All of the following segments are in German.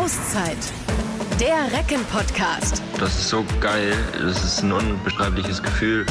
Auszeit. Der Recken-Podcast. Das ist so geil. Das ist ein unbeschreibliches Gefühl.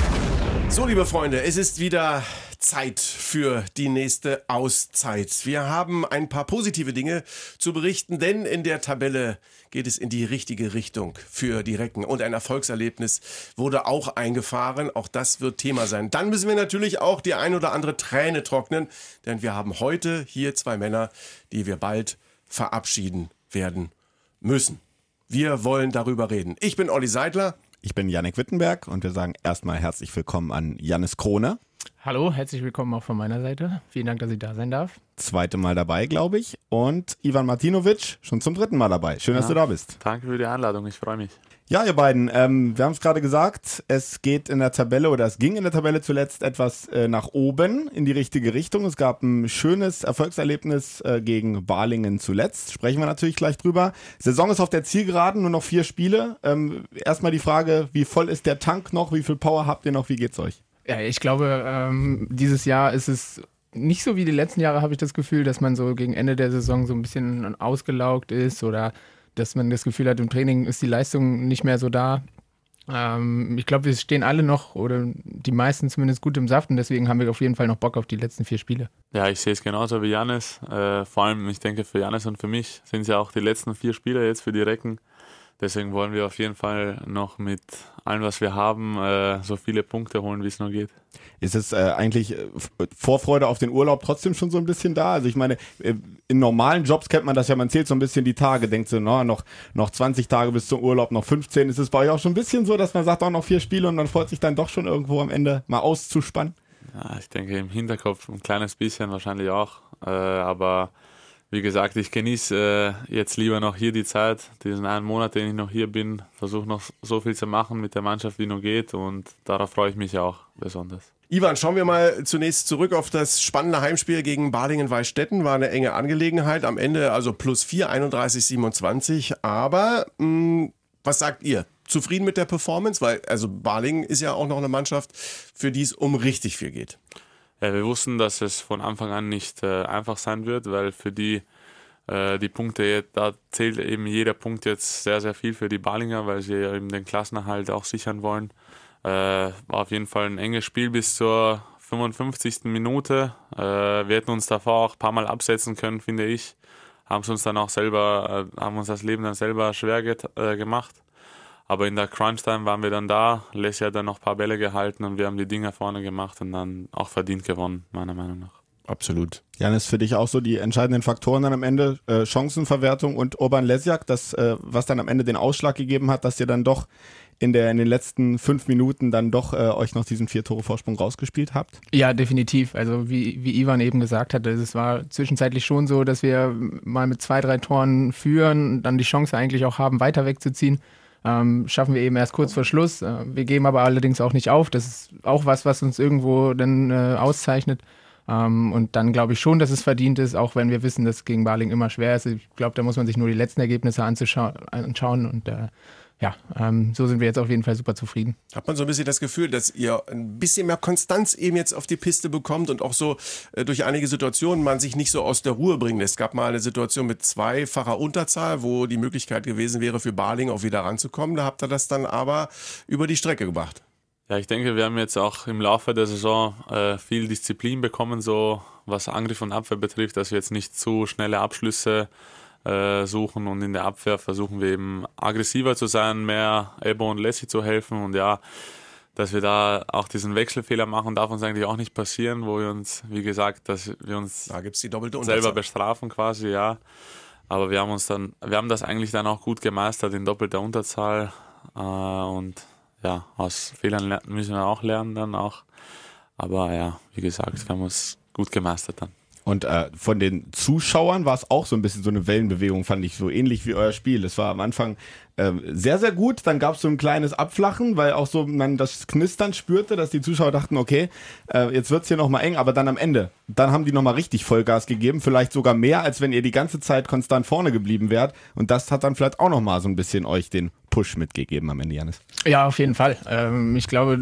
So, liebe Freunde, es ist wieder Zeit für die nächste Auszeit. Wir haben ein paar positive Dinge zu berichten, denn in der Tabelle geht es in die richtige Richtung für die Recken. Und ein Erfolgserlebnis wurde auch eingefahren. Auch das wird Thema sein. Dann müssen wir natürlich auch die ein oder andere Träne trocknen, denn wir haben heute hier zwei Männer, die wir bald verabschieden werden müssen. Wir wollen darüber reden. Ich bin Olli Seidler. Ich bin Yannick Wittenberg und wir sagen erstmal herzlich willkommen an Jannis Krone. Hallo, herzlich willkommen auch von meiner Seite. Vielen Dank, dass ich da sein darf. Zweite Mal dabei, glaube ich. Und Ivan Martinovic, schon zum dritten Mal dabei. Schön, ja. dass du da bist. Danke für die Einladung, ich freue mich. Ja, ihr beiden, ähm, wir haben es gerade gesagt, es geht in der Tabelle oder es ging in der Tabelle zuletzt etwas äh, nach oben in die richtige Richtung. Es gab ein schönes Erfolgserlebnis äh, gegen Balingen zuletzt. Sprechen wir natürlich gleich drüber. Saison ist auf der Zielgeraden, nur noch vier Spiele. Ähm, erstmal die Frage, wie voll ist der Tank noch? Wie viel Power habt ihr noch? Wie geht's euch? Ja, ich glaube, ähm, dieses Jahr ist es nicht so wie die letzten Jahre, habe ich das Gefühl, dass man so gegen Ende der Saison so ein bisschen ausgelaugt ist oder dass man das Gefühl hat, im Training ist die Leistung nicht mehr so da. Ähm, ich glaube, wir stehen alle noch oder die meisten zumindest gut im Saft und deswegen haben wir auf jeden Fall noch Bock auf die letzten vier Spiele. Ja, ich sehe es genauso wie Janis. Äh, vor allem, ich denke, für Janis und für mich sind es ja auch die letzten vier Spiele jetzt für die Recken. Deswegen wollen wir auf jeden Fall noch mit allem, was wir haben, äh, so viele Punkte holen, wie es nur geht. Ist es äh, eigentlich äh, Vorfreude auf den Urlaub trotzdem schon so ein bisschen da? Also ich meine, äh, in normalen Jobs kennt man das ja, man zählt so ein bisschen die Tage, denkt so, no, noch, noch 20 Tage bis zum Urlaub, noch 15. Ist es bei euch auch schon ein bisschen so, dass man sagt, auch noch vier Spiele und man freut sich dann doch schon irgendwo am Ende mal auszuspannen? Ja, ich denke im Hinterkopf ein kleines bisschen wahrscheinlich auch, äh, aber wie gesagt, ich genieße äh, jetzt lieber noch hier die Zeit, diesen einen Monat, den ich noch hier bin, versuche noch so viel zu machen mit der Mannschaft, wie nur geht und darauf freue ich mich auch besonders. Ivan, schauen wir mal zunächst zurück auf das spannende Heimspiel gegen Balingen-Weißstetten. War eine enge Angelegenheit. Am Ende also plus 4, 31, 27. Aber mh, hm, was sagt ihr? Zufrieden mit der Performance? Weil also Balingen ist ja auch noch eine Mannschaft, für die es um richtig viel geht. Ja, wir wussten, dass es von Anfang an nicht äh, einfach sein wird, weil für die äh, die Punkte, da zählt eben jeder Punkt jetzt sehr, sehr viel für die Balinger, weil sie eben den Klassenerhalt auch sichern wollen. Äh, war auf jeden Fall ein enges Spiel bis zur 55. Minute. Äh, wir hätten uns davor auch ein paar Mal absetzen können, finde ich. Haben uns dann auch selber, äh, haben uns das Leben dann selber schwer äh, gemacht. Aber in der Crunch-Time waren wir dann da. Leslie hat dann noch ein paar Bälle gehalten und wir haben die Dinger vorne gemacht und dann auch verdient gewonnen, meiner Meinung nach. Absolut. Jan, ist für dich auch so die entscheidenden Faktoren dann am Ende äh, Chancenverwertung und Urban Lesjak, das, äh, was dann am Ende den Ausschlag gegeben hat, dass ihr dann doch in, der, in den letzten fünf Minuten dann doch äh, euch noch diesen vier Tore Vorsprung rausgespielt habt? Ja, definitiv. Also wie, wie Ivan eben gesagt hatte, es war zwischenzeitlich schon so, dass wir mal mit zwei, drei Toren führen, dann die Chance eigentlich auch haben, weiter wegzuziehen. Ähm, schaffen wir eben erst kurz vor Schluss. Äh, wir geben aber allerdings auch nicht auf. Das ist auch was, was uns irgendwo dann äh, auszeichnet. Ähm, und dann glaube ich schon, dass es verdient ist, auch wenn wir wissen, dass gegen Baling immer schwer ist. Ich glaube, da muss man sich nur die letzten Ergebnisse anschauen und äh, ja, ähm, so sind wir jetzt auf jeden Fall super zufrieden. Hat man so ein bisschen das Gefühl, dass ihr ein bisschen mehr Konstanz eben jetzt auf die Piste bekommt und auch so äh, durch einige Situationen man sich nicht so aus der Ruhe bringt. Es gab mal eine Situation mit zweifacher Unterzahl, wo die Möglichkeit gewesen wäre, für Barling auch wieder ranzukommen. Da habt ihr das dann aber über die Strecke gebracht. Ja, ich denke, wir haben jetzt auch im Laufe der Saison äh, viel Disziplin bekommen, so was Angriff und Abwehr betrifft, dass wir jetzt nicht zu schnelle Abschlüsse äh, suchen und in der Abwehr versuchen wir eben aggressiver zu sein, mehr Elbow und Lassie zu helfen und ja, dass wir da auch diesen Wechselfehler machen, darf uns eigentlich auch nicht passieren, wo wir uns, wie gesagt, dass wir uns da gibt's die doppelte selber bestrafen quasi, ja. Aber wir haben uns dann, wir haben das eigentlich dann auch gut gemeistert in doppelter Unterzahl äh, und ja, aus Fehlern müssen wir auch lernen dann auch. Aber ja, wie gesagt, wir haben es gut gemeistert dann. Und äh, von den Zuschauern war es auch so ein bisschen so eine Wellenbewegung, fand ich so ähnlich wie euer Spiel. Es war am Anfang äh, sehr, sehr gut. Dann gab es so ein kleines Abflachen, weil auch so man das Knistern spürte, dass die Zuschauer dachten, okay, äh, jetzt wird's hier nochmal eng, aber dann am Ende, dann haben die nochmal richtig Vollgas gegeben, vielleicht sogar mehr, als wenn ihr die ganze Zeit konstant vorne geblieben wärt. Und das hat dann vielleicht auch nochmal so ein bisschen euch den Push mitgegeben am Ende, Janis. Ja, auf jeden Fall. Ähm, ich glaube,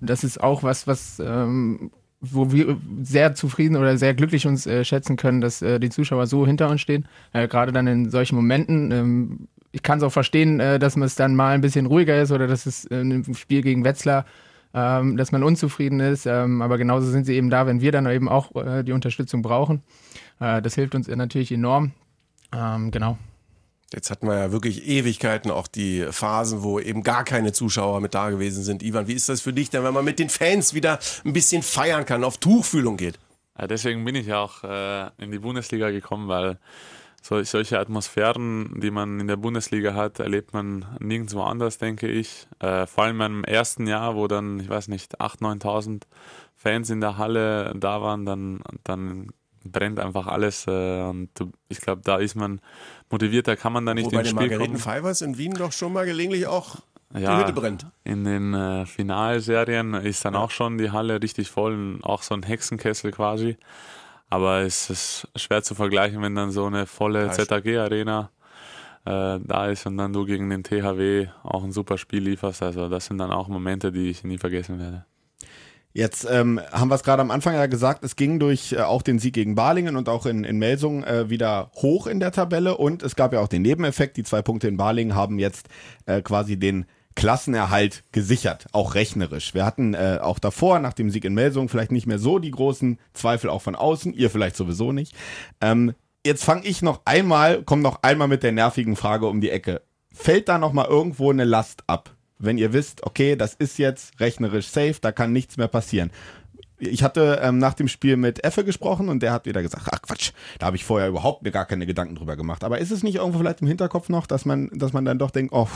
das ist auch was, was ähm, wo wir sehr zufrieden oder sehr glücklich uns äh, schätzen können, dass äh, die Zuschauer so hinter uns stehen. Äh, Gerade dann in solchen Momenten. Ähm, ich kann es auch verstehen, äh, dass man es dann mal ein bisschen ruhiger ist oder dass es äh, im Spiel gegen Wetzlar, ähm, dass man unzufrieden ist. Ähm, aber genauso sind sie eben da, wenn wir dann eben auch äh, die Unterstützung brauchen. Das hilft uns natürlich enorm. Ähm, genau. Jetzt hatten wir ja wirklich Ewigkeiten auch die Phasen, wo eben gar keine Zuschauer mit da gewesen sind. Ivan, wie ist das für dich denn, wenn man mit den Fans wieder ein bisschen feiern kann, auf Tuchfühlung geht? Ja, deswegen bin ich ja auch äh, in die Bundesliga gekommen, weil so, solche Atmosphären, die man in der Bundesliga hat, erlebt man nirgendwo anders, denke ich. Äh, vor allem im ersten Jahr, wo dann, ich weiß nicht, 8.000, 9.000 Fans in der Halle da waren, dann, dann brennt einfach alles. Äh, und ich glaube, da ist man motivierter, kann man da nicht Wo bei ins Spiel Margareten kommen. Fivers in Wien doch schon mal gelegentlich auch die Ja, Hütte brennt. in den äh, Finalserien ist dann auch schon die Halle richtig voll, und auch so ein Hexenkessel quasi. Aber es ist schwer zu vergleichen, wenn dann so eine volle Ja, ZAG-Arena äh, da ist und dann du gegen den THW auch ein super Spiel lieferst. Also das sind dann auch Momente, die ich nie vergessen werde. Jetzt ähm, haben wir es gerade am Anfang ja gesagt, es ging durch äh, auch den Sieg gegen Balingen und auch in, in Melsung äh, wieder hoch in der Tabelle und es gab ja auch den Nebeneffekt, die zwei Punkte in Balingen haben jetzt äh, quasi den Klassenerhalt gesichert, auch rechnerisch. Wir hatten äh, auch davor, nach dem Sieg in Melsung, vielleicht nicht mehr so die großen Zweifel auch von außen, ihr vielleicht sowieso nicht. Ähm, jetzt fange ich noch einmal, komm noch einmal mit der nervigen Frage um die Ecke. Fällt da noch mal irgendwo eine Last ab? Wenn ihr wisst, okay, das ist jetzt rechnerisch safe, da kann nichts mehr passieren. Ich hatte ähm, nach dem Spiel mit Effe gesprochen und der hat wieder gesagt, ach Quatsch, da habe ich vorher überhaupt mir gar keine Gedanken drüber gemacht. Aber ist es nicht irgendwo vielleicht im Hinterkopf noch, dass man, dass man dann doch denkt, oh,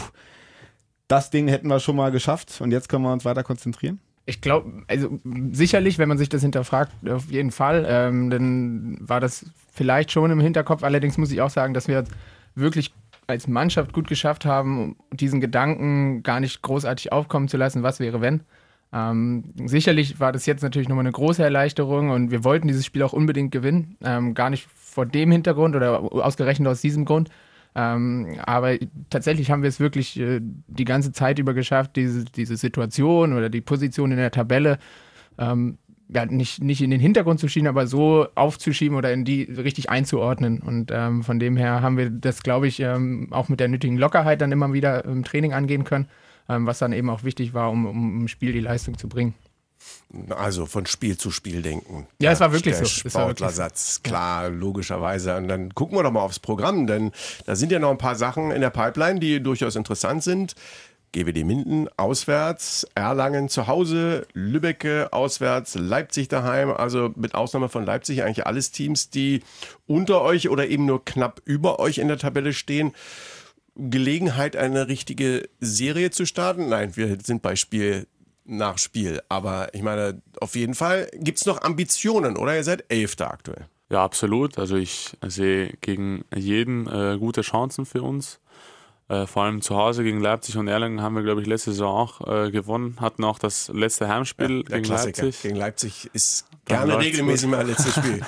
das Ding hätten wir schon mal geschafft und jetzt können wir uns weiter konzentrieren? Ich glaube, also sicherlich, wenn man sich das hinterfragt, auf jeden Fall, ähm, dann war das vielleicht schon im Hinterkopf. Allerdings muss ich auch sagen, dass wir wirklich als Mannschaft gut geschafft haben, diesen Gedanken gar nicht großartig aufkommen zu lassen, was wäre wenn. Ähm, sicherlich war das jetzt natürlich nochmal eine große Erleichterung und wir wollten dieses Spiel auch unbedingt gewinnen. Ähm, gar nicht vor dem Hintergrund oder ausgerechnet aus diesem Grund. Ähm, aber tatsächlich haben wir es wirklich äh, die ganze Zeit über geschafft, diese, diese Situation oder die Position in der Tabelle ähm, ja, nicht, nicht in den Hintergrund zu schieben, aber so aufzuschieben oder in die richtig einzuordnen. Und ähm, von dem her haben wir das, glaube ich, ähm, auch mit der nötigen Lockerheit dann immer wieder im Training angehen können, ähm, was dann eben auch wichtig war, um, um im Spiel die Leistung zu bringen. Also von Spiel zu Spiel denken. Ja, es war wirklich der so. Wirklich so. Sportlersatz, klar, logischerweise. Und dann gucken wir doch mal aufs Programm, denn da sind ja noch ein paar Sachen in der Pipeline, die durchaus interessant sind. GWD Minden auswärts, Erlangen zu Hause, Lübbecke auswärts, Leipzig daheim. Also mit Ausnahme von Leipzig eigentlich alles Teams, die unter euch oder eben nur knapp über euch in der Tabelle stehen. Gelegenheit, eine richtige Serie zu starten? Nein, wir sind bei Spiel nach Spiel. Aber ich meine, auf jeden Fall gibt es noch Ambitionen, oder? Ihr seid Elfter aktuell. Ja, absolut. Also ich sehe gegen jeden äh, gute Chancen für uns. Äh, vor allem zu Hause gegen Leipzig und Erlangen haben wir, glaube ich, letzte Saison auch äh, gewonnen. Hatten auch das letzte Heimspiel der gegen Klassiker. Leipzig. Gegen Leipzig ist gerne regelmäßig mal letztes Spiel.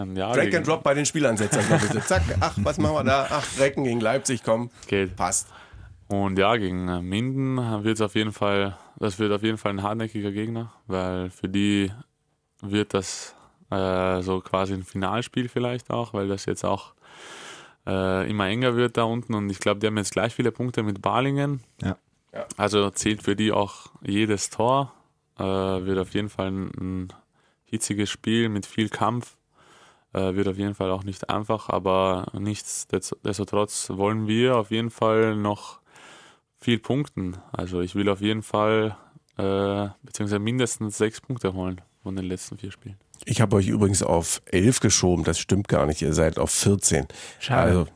Ähm, ja, Drag and Drop bei den Spielansetzern. Zack, ach, was machen wir da? Ach, Recken gegen Leipzig, komm, Geht. passt. Und ja, gegen äh, Minden wird es auf jeden Fall, das wird auf jeden Fall ein hartnäckiger Gegner, weil für die wird das äh, so quasi ein Finalspiel vielleicht auch, weil das jetzt auch äh, immer enger wird da unten und ich glaube, die haben jetzt gleich viele Punkte mit Balingen. Ja. Ja. Also zählt für die auch jedes Tor. Äh, wird auf jeden Fall ein, ein hitziges Spiel mit viel Kampf. Äh, wird auf jeden Fall auch nicht einfach, aber nichtsdestotrotz wollen wir auf jeden Fall noch viel punkten. Also ich will auf jeden Fall äh, beziehungsweise mindestens sechs Punkte holen von den letzten vier Spielen. Ich habe euch übrigens auf 11 geschoben, das stimmt gar nicht, ihr seid auf 14. Schade. Also,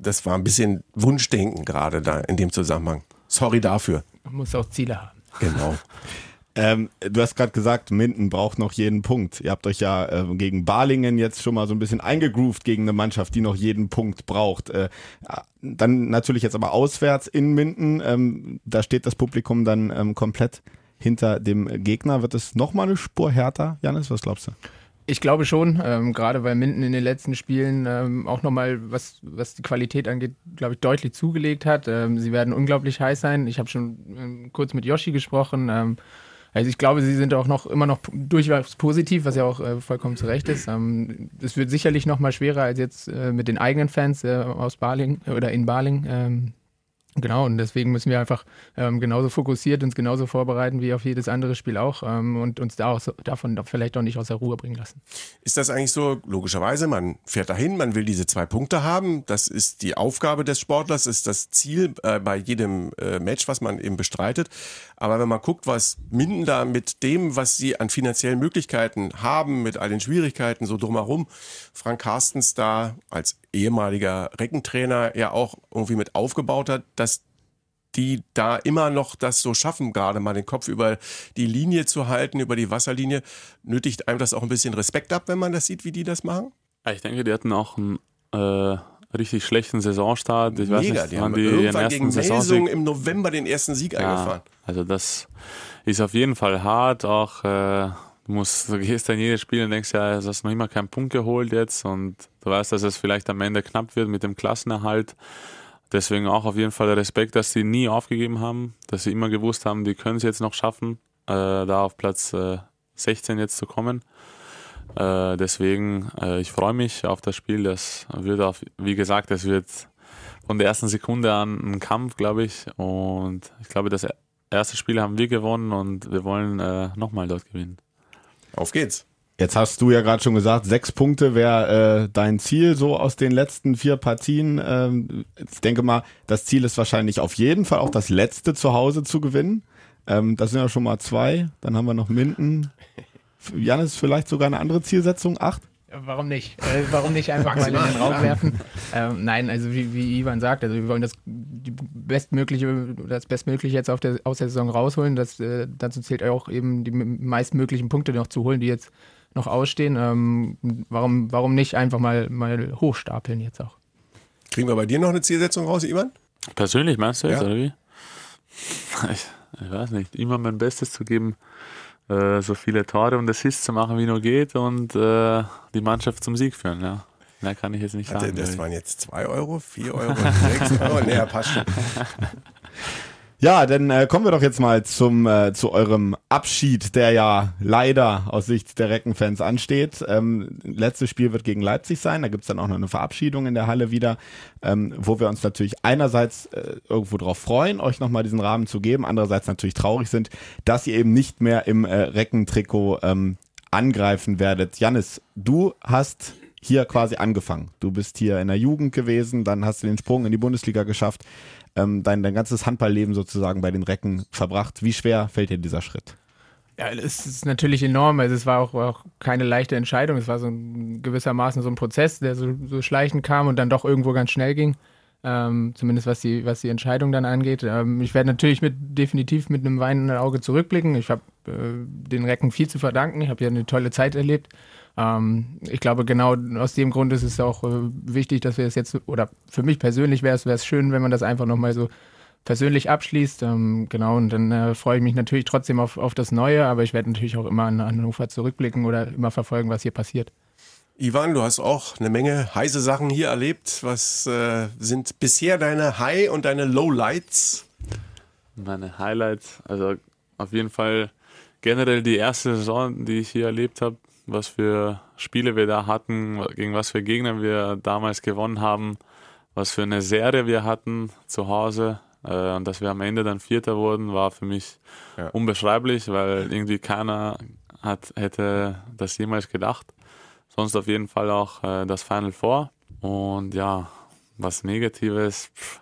das war ein bisschen Wunschdenken gerade da in dem Zusammenhang. Sorry dafür. Man muss auch Ziele haben. Genau. Ähm, du hast gerade gesagt, Minden braucht noch jeden Punkt. Ihr habt euch ja äh, gegen Balingen jetzt schon mal so ein bisschen eingegroovt gegen eine Mannschaft, die noch jeden Punkt braucht. Äh, dann natürlich jetzt aber auswärts in Minden. Ähm, da steht das Publikum dann ähm, komplett hinter dem Gegner. Wird es nochmal eine Spur härter? Janis, was glaubst du? Ich glaube schon, ähm, gerade weil Minden in den letzten Spielen ähm, auch nochmal, was, was die Qualität angeht, glaube ich, deutlich zugelegt hat. Ähm, sie werden unglaublich heiß sein. Ich habe schon ähm, kurz mit Yoshi gesprochen. Ähm, Also ich glaube, sie sind auch noch immer noch durchaus positiv, was ja auch äh, vollkommen zu Recht ist. Ähm, es wird sicherlich noch mal schwerer als jetzt äh, mit den eigenen Fans äh, aus Baling oder in Baling. Genau, und deswegen müssen wir einfach ähm, genauso fokussiert uns genauso vorbereiten wie auf jedes andere Spiel auch ähm, und uns da auch so, davon vielleicht auch nicht aus der Ruhe bringen lassen. Ist das eigentlich so, logischerweise, man fährt dahin, man will diese zwei Punkte haben, das ist die Aufgabe des Sportlers, ist das Ziel äh, bei jedem äh, Match, was man eben bestreitet. Aber wenn man guckt, was Minden da mit dem, was sie an finanziellen Möglichkeiten haben, mit all den Schwierigkeiten so drumherum, Frank Carstens da als ehemaliger Reckentrainer ja auch irgendwie mit aufgebaut hat, dass die da immer noch das so schaffen, gerade mal den Kopf über die Linie zu halten, über die Wasserlinie, nötigt einem das auch ein bisschen Respekt ab, wenn man das sieht, wie die das machen? Ich denke, die hatten auch einen äh, richtig schlechten Saisonstart. Ich Mega, weiß die haben die irgendwann gegen Melsung im November den ersten Sieg ja, eingefahren. Also das ist auf jeden Fall hart, auch äh, Du, musst, du gehst dann jedes Spiel und denkst, ja, du hast noch immer keinen Punkt geholt jetzt und du weißt, dass es vielleicht am Ende knapp wird mit dem Klassenerhalt. Deswegen auch auf jeden Fall der Respekt, dass sie nie aufgegeben haben, dass sie immer gewusst haben, die können es jetzt noch schaffen, äh, da auf Platz äh, 16 jetzt zu kommen. Äh, deswegen, äh, ich freue mich auf das Spiel. Das wird auf, wie gesagt, es wird von der ersten Sekunde an ein Kampf, glaube ich. Und ich glaube, das erste Spiel haben wir gewonnen und wir wollen äh, nochmal dort gewinnen. Auf geht's. Jetzt hast du ja gerade schon gesagt, sechs Punkte wäre äh, dein Ziel so aus den letzten vier Partien. Ähm, ich denke mal, das Ziel ist wahrscheinlich auf jeden Fall auch das letzte zu Hause zu gewinnen. Ähm, das sind ja schon mal zwei. Dann haben wir noch Minden. Janis, vielleicht sogar eine andere Zielsetzung? Acht? Warum nicht? Äh, warum nicht einfach mal in den Raum werfen? Ähm, nein, also wie, wie Ivan sagt, also wir wollen das die bestmögliche, das Bestmögliche jetzt auf der, aus der Saison rausholen. Das, äh, dazu zählt auch eben die meistmöglichen Punkte noch zu holen, die jetzt noch ausstehen. Ähm, warum, warum nicht einfach mal, mal hochstapeln jetzt auch? Kriegen wir bei dir noch eine Zielsetzung raus, Ivan? Persönlich meinst du jetzt, ja. oder wie? Ich, ich weiß nicht, immer mein Bestes zu geben äh, so viele Tore und Assists zu machen, wie nur geht und äh, die Mannschaft zum Sieg führen. Ja. Mehr kann ich jetzt nicht sagen. Das waren jetzt 2 Euro, 4 Euro, 6 Euro? Nee, passt schon. Ja, dann äh, kommen wir doch jetzt mal zum äh, zu eurem Abschied, der ja leider aus Sicht der Reckenfans ansteht. Ähm, letztes Spiel wird gegen Leipzig sein, da gibt's dann auch noch eine Verabschiedung in der Halle wieder, ähm, wo wir uns natürlich einerseits äh, irgendwo drauf freuen, euch nochmal diesen Rahmen zu geben, andererseits natürlich traurig sind, dass ihr eben nicht mehr im äh, Reckentrikot ähm, angreifen werdet. Janis, du hast hier quasi angefangen. Du bist hier in der Jugend gewesen, dann hast du den Sprung in die Bundesliga geschafft ähm, dein, dein ganzes Handballleben sozusagen bei den Recken verbracht. Wie schwer fällt dir dieser Schritt? Ja, es ist natürlich enorm. Also es war auch, auch, keine leichte Entscheidung. Es war so ein, gewissermaßen so ein Prozess, der so, so schleichend kam und dann doch irgendwo ganz schnell ging. Ähm, zumindest was die, was die Entscheidung dann angeht. Ähm, ich werde natürlich mit, definitiv mit einem weinenden Auge zurückblicken. Ich habe äh, den Recken viel zu verdanken. Ich habe ja eine tolle Zeit erlebt. Ähm, ich glaube, genau aus dem Grund ist es auch äh, wichtig, dass wir es jetzt, oder für mich persönlich wäre es, wäre es schön, wenn man das einfach nochmal so persönlich abschließt. Ähm, genau, und dann äh, freue ich mich natürlich trotzdem auf, auf das Neue, aber ich werde natürlich auch immer an Hannover zurückblicken oder immer verfolgen, was hier passiert. Ivan, du hast auch eine Menge heiße Sachen hier erlebt. Was äh, sind bisher deine High- und deine Lowlights? Meine Highlights, also auf jeden Fall generell die erste Saison, die ich hier erlebt habe, was für Spiele wir da hatten, gegen was für Gegner wir damals gewonnen haben, was für eine Serie wir hatten zu Hause. Äh, und dass wir am Ende dann Vierter wurden, war für mich ja. unbeschreiblich, weil irgendwie keiner hat, hätte das jemals gedacht. Sonst auf jeden Fall auch äh, das Final Four. Und ja, was Negatives, pff,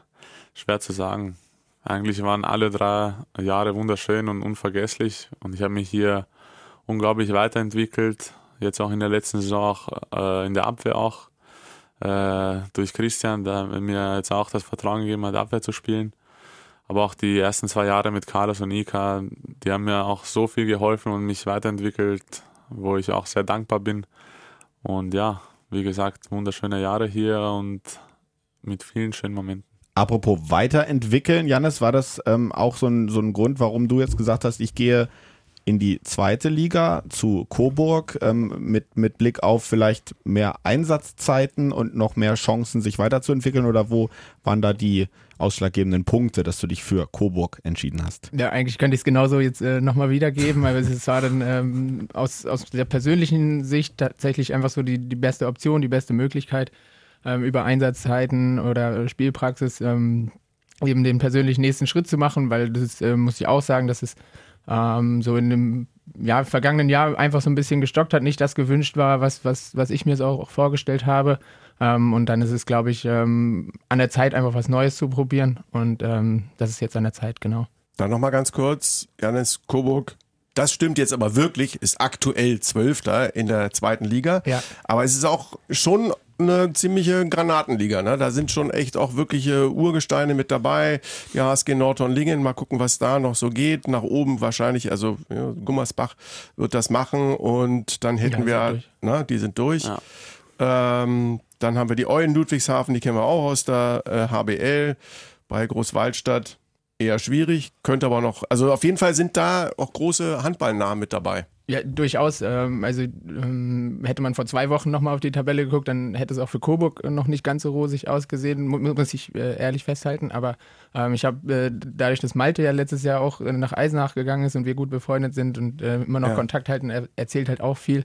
schwer zu sagen. Eigentlich waren alle drei Jahre wunderschön und unvergesslich. Und ich habe mich hier unglaublich weiterentwickelt. Jetzt auch in der letzten Saison auch äh, in der Abwehr auch. Äh, durch Christian, der mir jetzt auch das Vertrauen gegeben hat, Abwehr zu spielen. Aber auch die ersten zwei Jahre mit Carlos und Ika, die haben mir auch so viel geholfen und mich weiterentwickelt, wo ich auch sehr dankbar bin. Und ja, wie gesagt, wunderschöne Jahre hier und mit vielen schönen Momenten. Apropos weiterentwickeln, Janis, war das ähm, auch so ein, so ein Grund, warum du jetzt gesagt hast, ich gehe in die zweite Liga zu Coburg ähm, mit, mit Blick auf vielleicht mehr Einsatzzeiten und noch mehr Chancen, sich weiterzuentwickeln? Oder wo waren da die ausschlaggebenden Punkte, dass du dich für Coburg entschieden hast? Ja, eigentlich könnte ich es genauso jetzt äh, nochmal wiedergeben, aber es war dann ähm, aus, aus der persönlichen Sicht tatsächlich einfach so die, die beste Option, die beste Möglichkeit, ähm, über Einsatzzeiten oder Spielpraxis ähm, eben den persönlichen nächsten Schritt zu machen, weil das äh, muss ich auch sagen, dass es ähm, so in dem ja, vergangenen Jahr einfach so ein bisschen gestockt hat, nicht das gewünscht war, was, was, was ich mir so auch vorgestellt habe. Ähm, und dann ist es, glaube ich, ähm, an der Zeit, einfach was Neues zu probieren. Und ähm, das ist jetzt an der Zeit, genau. Dann nochmal ganz kurz, Janis Coburg. Das stimmt jetzt aber wirklich, ist aktuell Zwölfter in der zweiten Liga. Ja. Aber es ist auch schon eine ziemliche Granatenliga. Ne? Da sind schon echt auch wirkliche Urgesteine mit dabei. Die HSG Nordhorn-Lingen, mal gucken, was da noch so geht. Nach oben wahrscheinlich, also ja, Gummersbach wird das machen und dann hätten Ja, wir, na, die sind durch. Ja. Ähm, dann haben wir die Eulen Ludwigshafen, die kennen wir auch aus der äh, HBL. Bei Großwaldstadt eher schwierig, könnte aber noch, also auf jeden Fall sind da auch große Handballnamen mit dabei. Ja, durchaus. Ähm, also ähm, hätte man vor zwei Wochen nochmal auf die Tabelle geguckt, dann hätte es auch für Coburg noch nicht ganz so rosig ausgesehen, mu- muss ich äh, ehrlich festhalten. Aber ähm, ich habe äh, dadurch, dass Malte ja letztes Jahr auch äh, nach Eisenach gegangen ist und wir gut befreundet sind und immer noch Ja. Kontakt halten, er erzählt halt auch viel.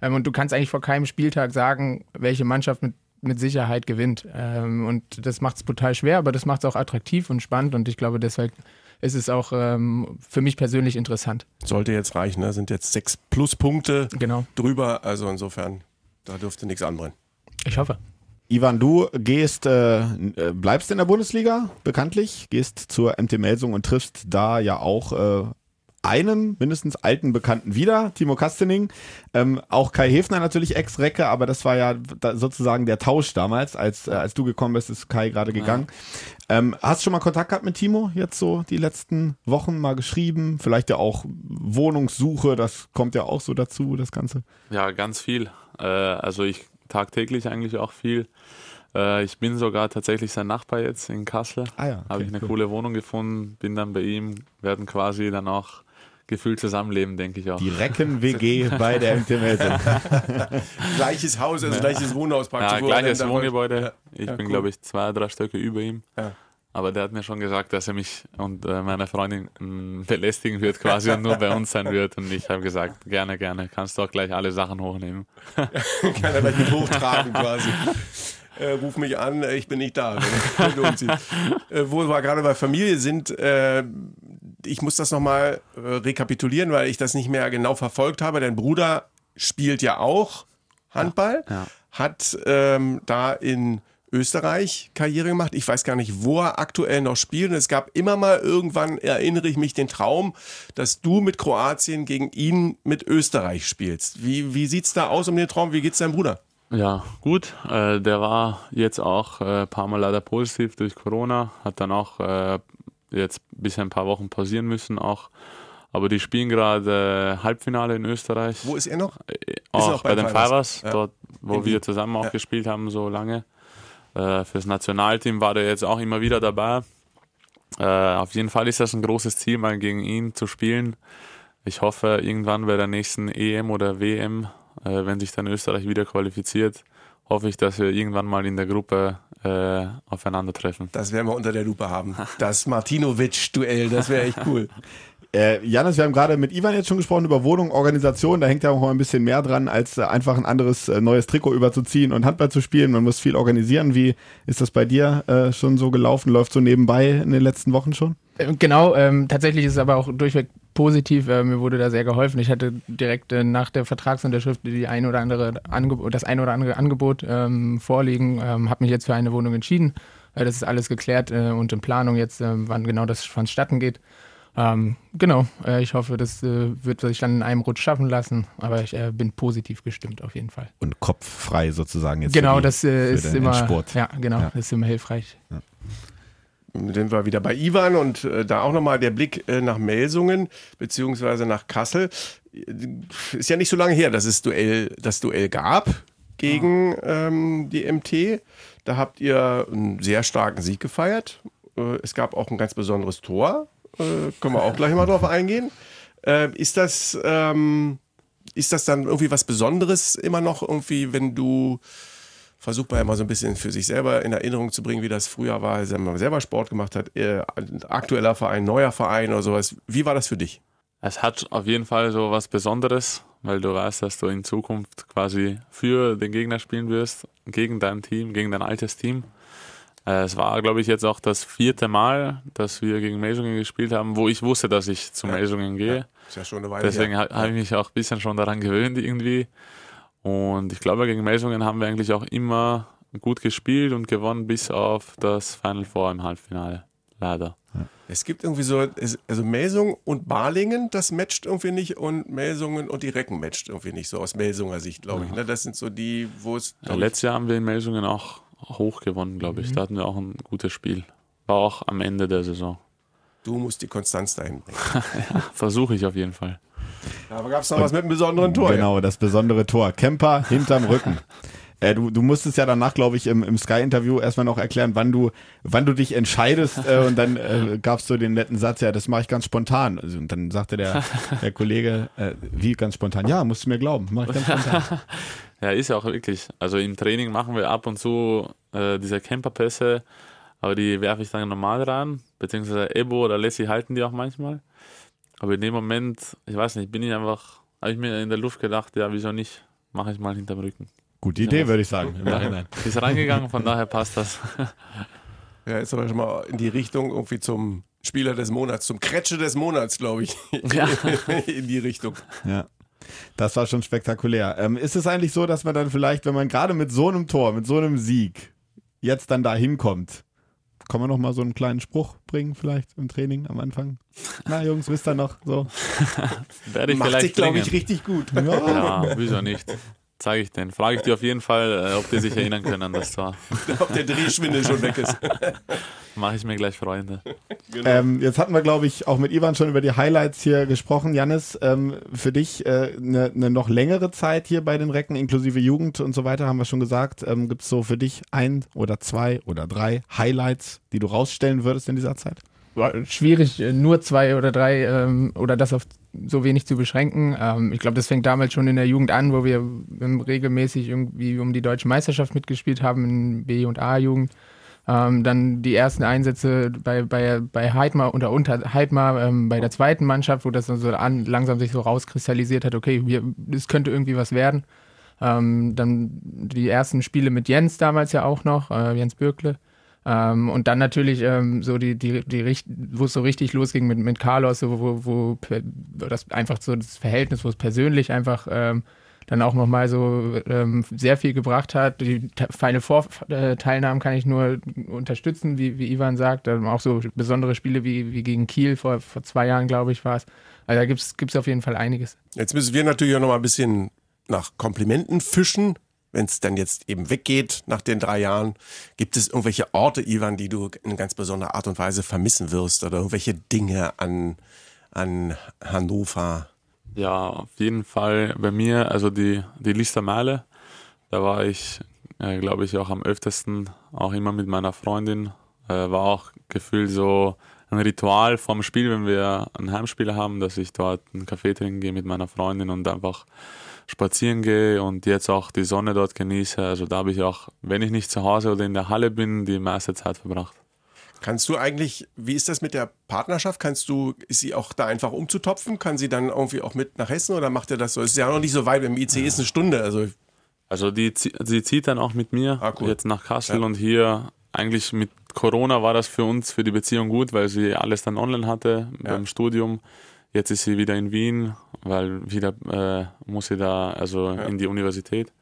Und du kannst eigentlich vor keinem Spieltag sagen, welche Mannschaft mit, mit Sicherheit gewinnt. Ähm, und das macht es brutal schwer, aber das macht es auch attraktiv und spannend und ich glaube, deshalb ist es auch ähm, für mich persönlich interessant. Sollte jetzt reichen, ne? sind jetzt sechs Pluspunkte Genau. drüber, also insofern, da dürfte nichts anbrennen. Ich hoffe. Ivan, du gehst, äh, äh, bleibst in der Bundesliga, bekanntlich, gehst zur MT Melsung und triffst da ja auch äh, einen mindestens alten Bekannten wieder, Timo Kastening. Ähm, auch Kai Hefner natürlich Ex-Recke, aber das war ja da sozusagen der Tausch damals, als, äh, als du gekommen bist, ist Kai gerade gegangen. Ähm, hast du schon mal Kontakt gehabt mit Timo jetzt so die letzten Wochen mal geschrieben? Vielleicht ja auch Wohnungssuche, das kommt ja auch so dazu, das Ganze. Ja, ganz viel. Äh, also ich tagtäglich eigentlich auch viel. Äh, ich bin sogar tatsächlich sein Nachbar jetzt in Kassel. Ah ja, okay, Habe ich eine cool. coole Wohnung gefunden, bin dann bei ihm, werden quasi dann auch gefühlt zusammenleben, denke ich auch. Die Recken-WG bei der MT Melsung. Gleiches Haus, also gleiches Wohnhaus praktisch. Ja, gleiches Wohngebäude. Ja. Ich Ja, bin, cool. glaube ich, zwei, drei Stöcke über ihm. Ja. Aber der hat mir schon gesagt, dass er mich und äh, meine Freundin mh, belästigen wird quasi und nur bei uns sein wird. Und ich habe gesagt, gerne, gerne, kannst du auch gleich alle Sachen hochnehmen. Kann er gleich mit hochtragen quasi. Äh, ruf mich an, äh, ich bin nicht da, wenn, du umziehst. Äh, wo wir gerade bei Familie sind, äh, ich muss das nochmal äh, rekapitulieren, weil ich das nicht mehr genau verfolgt habe. Dein Bruder spielt ja auch Handball, Ja. hat ähm, da in Österreich Karriere gemacht. Ich weiß gar nicht, wo er aktuell noch spielt. Und es gab immer mal irgendwann, erinnere ich mich, den Traum, dass du mit Kroatien gegen ihn mit Österreich spielst. Wie, wie sieht's da aus um den Traum? Wie geht's deinem Bruder? Ja, gut. Äh, der war jetzt auch äh, ein paar Mal leider positiv durch Corona, hat dann auch äh, jetzt bisschen ein paar Wochen pausieren müssen auch. Aber die spielen gerade äh, Halbfinale in Österreich. Wo ist er noch? Äh, noch auch bei bei den Fivers? Ja. dort, wo In Wien. wir zusammen auch Ja. gespielt haben, so lange. Äh, fürs Nationalteam war der jetzt auch immer wieder dabei. Äh, auf jeden Fall ist das ein großes Ziel, mal gegen ihn zu spielen. Ich hoffe, irgendwann bei der nächsten EM oder WM, äh, wenn sich dann Österreich wieder qualifiziert, hoffe ich, dass wir irgendwann mal in der Gruppe äh, aufeinandertreffen. Das werden wir unter der Lupe haben. Das Martinovic-Duell, das wäre echt cool. Äh, Janis, wir haben gerade mit Ivan jetzt schon gesprochen über Wohnung, Organisation. Da hängt ja auch mal ein bisschen mehr dran, als äh, einfach ein anderes äh, neues Trikot überzuziehen und Handball zu spielen. Man muss viel organisieren. Wie ist das bei dir äh, schon so gelaufen? Läuft so nebenbei in den letzten Wochen schon? Äh, Genau, ähm, tatsächlich ist es aber auch durchweg positiv. Äh, mir wurde da sehr geholfen. Ich hatte direkt äh, nach der Vertragsunterschrift die ein oder andere das ein oder andere Angebot ähm, vorliegen. Ähm, habe mich jetzt für eine Wohnung entschieden. Äh, das ist alles geklärt äh, und in Planung jetzt, äh, wann genau das vonstatten geht. Ähm, genau, äh, ich hoffe, das äh, wird sich dann in einem Rutsch schaffen lassen, aber ich äh, bin positiv gestimmt auf jeden Fall. Und kopffrei sozusagen jetzt. genau, die, das äh, ist immer, Endspurt. ja, genau, Ja. das ist immer hilfreich. Dann sind wir wieder bei Ivan und äh, da auch nochmal der Blick äh, nach Melsungen beziehungsweise nach Kassel. Ist ja nicht so lange her, dass es Duell, das Duell gab gegen ähm, die MT. Da habt ihr einen sehr starken Sieg gefeiert. Äh, es gab auch ein ganz besonderes Tor. Äh, können wir auch gleich mal drauf eingehen. Äh, ist das ähm, ist das dann irgendwie was Besonderes immer noch irgendwie, wenn du versucht man ja mal so ein bisschen für sich selber in Erinnerung zu bringen, wie das früher war, als man selber Sport gemacht hat, äh, aktueller Verein, neuer Verein oder sowas. Wie war das für dich? Es hat auf jeden Fall so was Besonderes, weil du weißt, dass du in Zukunft quasi für den Gegner spielen wirst, gegen dein Team, gegen dein altes Team. Äh, es war, glaube ich, jetzt auch das vierte Mal, dass wir gegen Melsungen gespielt haben, wo ich wusste, dass ich zu Melsungen gehe. Ist ja schon eine Weile Deswegen habe ich mich auch ein bisschen schon daran gewöhnt irgendwie. Und ich glaube, gegen Melsungen haben wir eigentlich auch immer gut gespielt und gewonnen, bis auf das Final Four im Halbfinale. Leider. Es gibt irgendwie so, also Melsung und Balingen, das matcht irgendwie nicht und Melsungen und die Recken matcht irgendwie nicht, so aus Melsunger Sicht, glaube ich. Ne? Das sind so die, wo es. Ja, letztes Jahr haben wir in Melsungen auch hoch gewonnen, glaube ich. Da hatten wir auch ein gutes Spiel. War auch am Ende der Saison. du musst die Konstanz dahin bringen. Versuche ich auf jeden Fall. Aber gab es noch was mit einem besonderen Tor? Genau, das besondere Tor. Kemper hinterm Rücken. Äh, du, du musstest ja danach, glaube ich, im, im Sky-Interview erstmal noch erklären, wann du, wann du dich entscheidest. Äh, und dann äh, gabst du den netten Satz, ja, das mache ich ganz spontan. Also, und dann sagte der, der Kollege, äh, wie ganz spontan? Ja, musst du mir glauben, mache ich ganz spontan. Ja, ist ja auch wirklich. Also im Training machen wir ab und zu äh, diese Camperpässe, aber die werfe ich dann normal rein, beziehungsweise Ebo oder Lassie halten die auch manchmal. Aber in dem Moment, ich weiß nicht, bin ich einfach, habe ich mir in der Luft gedacht, ja, wieso nicht, mache ich mal hinterm Rücken. Gute Idee, würde ich sagen. Im Nachhinein. Ist reingegangen, von daher passt das. Ja, ist aber schon mal in die Richtung irgendwie zum Spieler des Monats, zum Kretsche des Monats, glaube ich. Ja. in die Richtung. Ja. Das war schon spektakulär. Ähm, ist es eigentlich so, dass man dann vielleicht, wenn man gerade mit so einem Tor, mit so einem Sieg jetzt dann da hinkommt, kann man noch mal so einen kleinen Spruch bringen vielleicht im Training am Anfang? Na Jungs, wisst ihr noch? So. Werde ich Macht vielleicht sich, glaube ich, richtig gut. Ja. Ja, wieso nicht? Zeige ich den. Frage ich dir auf jeden Fall, äh, ob die sich erinnern können an das Tor. Ob der Drehschwindel schon weg ist. Mache ich mir gleich Freunde. Ähm, jetzt hatten wir, glaube ich, auch mit Ivan schon über die Highlights hier gesprochen. Janis, ähm, für dich eine äh, ne- ne noch längere Zeit hier bei den Recken, inklusive Jugend und so weiter, haben wir schon gesagt. Ähm, Gibt es so für dich ein oder zwei oder drei Highlights, die du rausstellen würdest in dieser Zeit? schwierig, äh, nur zwei oder drei ähm, oder das auf so wenig zu beschränken. Ähm, ich glaube, das fängt damals schon in der Jugend an, wo wir regelmäßig irgendwie um die deutsche Meisterschaft mitgespielt haben in B- und A-Jugend. Ähm, dann die ersten Einsätze bei, bei, bei Heidmar oder unter Heidmar ähm, bei der zweiten Mannschaft, wo das dann so an, langsam sich so rauskristallisiert hat, okay, wir, das könnte irgendwie was werden. Ähm, dann die ersten Spiele mit Jens damals ja auch noch, äh, Jens Bürkle. Ähm, und dann natürlich ähm, so die, die, die wo es so richtig losging mit, mit Carlos, so, wo, wo das einfach so das Verhältnis, wo es persönlich einfach ähm, dann auch nochmal so ähm, sehr viel gebracht hat. Die Final Four äh, kann ich nur unterstützen, wie, wie Ivan sagt. Ähm, auch so besondere Spiele wie, wie gegen Kiel vor, vor zwei Jahren, glaube ich, war es. Also da gibt es auf jeden Fall einiges. Jetzt müssen wir natürlich auch noch mal ein bisschen nach Komplimenten fischen. Wenn es dann jetzt eben weggeht nach den drei Jahren, gibt es irgendwelche Orte, Ivan, die du in ganz besonderer Art und Weise vermissen wirst oder irgendwelche Dinge an, an Hannover? Ja, auf jeden Fall bei mir, also die, die Listermeile, da war ich, äh, glaube ich, auch am öftesten, auch immer mit meiner Freundin. Äh, war auch gefühlt so ein Ritual vorm Spiel, wenn wir ein Heimspiel haben, dass ich dort einen Kaffee trinken gehe mit meiner Freundin und einfach spazieren gehe und jetzt auch die Sonne dort genieße. Also da habe ich auch, wenn ich nicht zu Hause oder in der Halle bin, die meiste Zeit verbracht. Kannst du eigentlich, wie ist das mit der Partnerschaft? Kannst du, ist sie auch da einfach umzutopfen? Kann sie dann irgendwie auch mit nach Hessen oder macht er das so? Ist ja noch nicht so weit, im ICE ist eine Stunde, also Also die, sie zieht dann auch mit mir Ah, cool. jetzt nach Kassel Ja. und hier eigentlich mit Corona war das für uns, für die Beziehung gut, weil sie alles dann online hatte beim Studium. Jetzt ist sie wieder in Wien, weil wieder äh, muss sie da also in die Universität.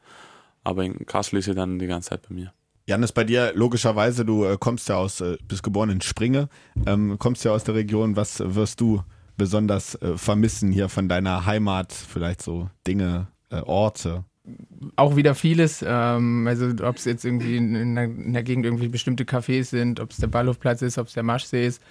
Aber in Kassel ist sie dann die ganze Zeit bei mir. Janis, bei dir logischerweise, du äh, kommst ja aus, äh, bist geboren in Springe, ähm, kommst ja aus der Region. Was wirst du besonders äh, vermissen hier von deiner Heimat? Vielleicht so Dinge, äh, Orte? auch wieder vieles. Ähm, also ob es jetzt irgendwie in, in, der, in der Gegend irgendwie bestimmte Cafés sind, ob es der Ballhofplatz ist, ob es der Maschsee ist,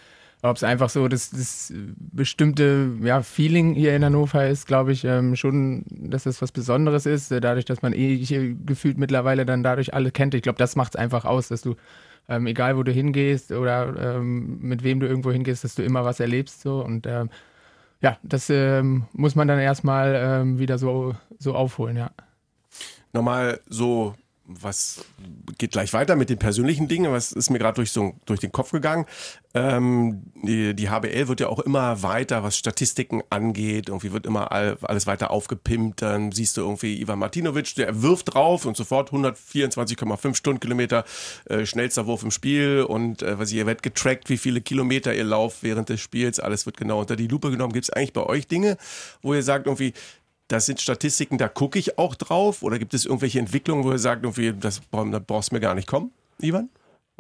ob es einfach so das, das bestimmte ja, Feeling hier in Hannover ist, glaube ich ähm, schon, dass das was Besonderes ist. Äh, Dadurch, dass man eh hier gefühlt mittlerweile dann dadurch alle kennt. Ich glaube, das macht es einfach aus, dass du ähm, egal wo du hingehst oder ähm, mit wem du irgendwo hingehst, dass du immer was erlebst so und ähm, Ja, das ähm, muss man dann erstmal ähm, wieder so, so aufholen, ja. Nochmal so was geht gleich weiter mit den persönlichen Dingen, was ist mir gerade durch, so, durch den Kopf gegangen. Ähm, die, die HBL wird ja auch immer weiter, was Statistiken angeht. Irgendwie wird immer all, alles weiter aufgepimpt. Dann siehst du irgendwie Ivan Martinovic, der wirft drauf und sofort 124,5 Stundenkilometer äh, schnellster Wurf im Spiel. Und äh, was ihr werdet getrackt, wie viele Kilometer ihr lauft während des Spiels. Alles wird genau unter die Lupe genommen. Gibt es eigentlich bei euch Dinge, wo ihr sagt, irgendwie, das sind Statistiken, da gucke ich auch drauf? Oder gibt es irgendwelche Entwicklungen, wo ihr sagt, irgendwie, das, da brauchst du mir gar nicht kommen, Ivan?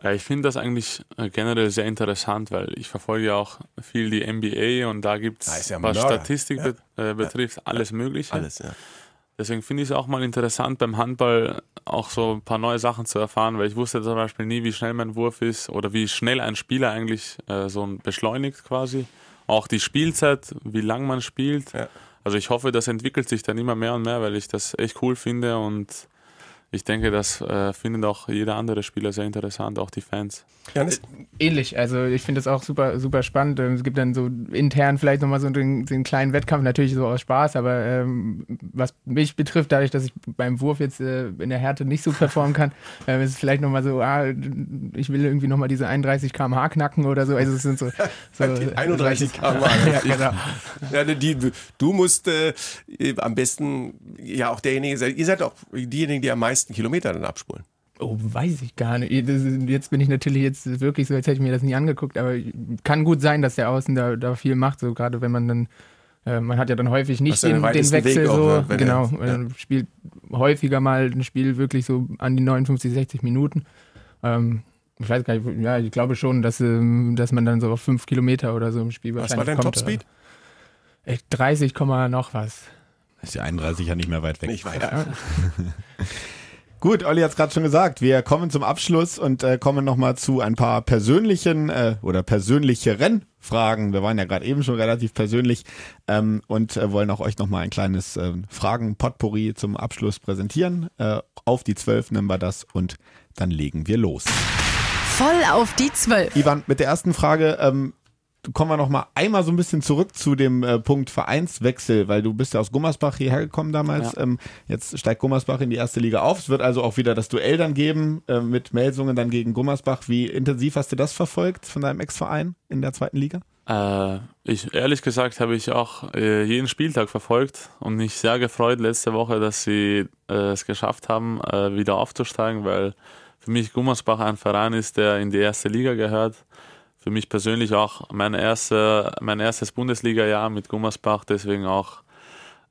Ja, ich finde das eigentlich äh, generell sehr interessant, weil ich verfolge ja auch viel die NBA und da gibt es, ja was Statistik ja. be äh, betrifft, alles Mögliche. Alles, ja. Deswegen finde ich es auch mal interessant, beim Handball auch so ein paar neue Sachen zu erfahren, weil ich wusste zum Beispiel nie, wie schnell mein Wurf ist oder wie schnell ein Spieler eigentlich äh, so beschleunigt quasi. Auch die Spielzeit, wie lang man spielt. Also ich hoffe, das entwickelt sich dann immer mehr und mehr, weil ich das echt cool finde und ich denke, das äh, findet auch jeder andere Spieler sehr interessant, auch die Fans. Janis? Ähnlich, also ich finde das auch super, super spannend. Ähm, es gibt dann so intern vielleicht nochmal so einen, den kleinen Wettkampf, natürlich so aus Spaß, aber ähm, was mich betrifft, dadurch, dass ich beim Wurf jetzt äh, in der Härte nicht so performen kann, äh, ist es vielleicht nochmal so, ah, ich will irgendwie nochmal diese 31 km/h knacken oder so. Also es sind so, so 31 km/h. ja, genau. Ja, die, du musst äh, am besten ja auch derjenige sein, ihr seid auch diejenigen, die am meisten meisten Kilometer dann abspulen? Oh, weiß ich gar nicht. Jetzt bin ich natürlich jetzt wirklich so, als hätte ich mir das nie angeguckt, aber kann gut sein, dass der Außen da, da viel macht, so gerade wenn man dann, äh, man hat ja dann häufig nicht den, den, Wechsel Weg so, auch, genau, er, ja. spielt häufiger mal ein Spiel wirklich so an die 59, 60 Minuten. Ähm, ich weiß gar nicht, ja, ich glaube schon, dass, ähm, dass man dann so auf 5 Kilometer oder so im Spiel was wahrscheinlich Was war dein Topspeed? 30, noch was. Ist ja 31 ja nicht mehr weit weg. Nicht weiter. Gut, Olli hat es gerade schon gesagt. Wir kommen zum Abschluss und äh, kommen nochmal zu ein paar persönlichen äh, oder persönlicheren Fragen. Wir waren ja gerade eben schon relativ persönlich ähm, und äh, wollen auch euch nochmal ein kleines äh, Fragen-Potpourri zum Abschluss präsentieren. Äh, auf die Zwölf nehmen wir das und dann legen wir los. Voll auf die Zwölf. Ivan, mit der ersten Frage. Ähm, kommen wir noch mal einmal so ein bisschen zurück zu dem äh, Punkt Vereinswechsel, weil du bist ja aus Gummersbach hierher gekommen damals. Ja. Ähm, jetzt steigt Gummersbach in die erste Liga auf. Es wird also auch wieder das Duell dann geben äh, mit Melsungen dann gegen Gummersbach. Wie intensiv hast du das verfolgt von deinem Ex-Verein in der zweiten Liga? Äh, ich ehrlich gesagt habe ich auch äh, jeden Spieltag verfolgt und mich sehr gefreut letzte Woche, dass sie äh, es geschafft haben, äh, wieder aufzusteigen, weil für mich Gummersbach ein Verein ist, der in die erste Liga gehört für mich persönlich auch mein, erste, mein erstes Bundesliga-Jahr mit Gummersbach, deswegen auch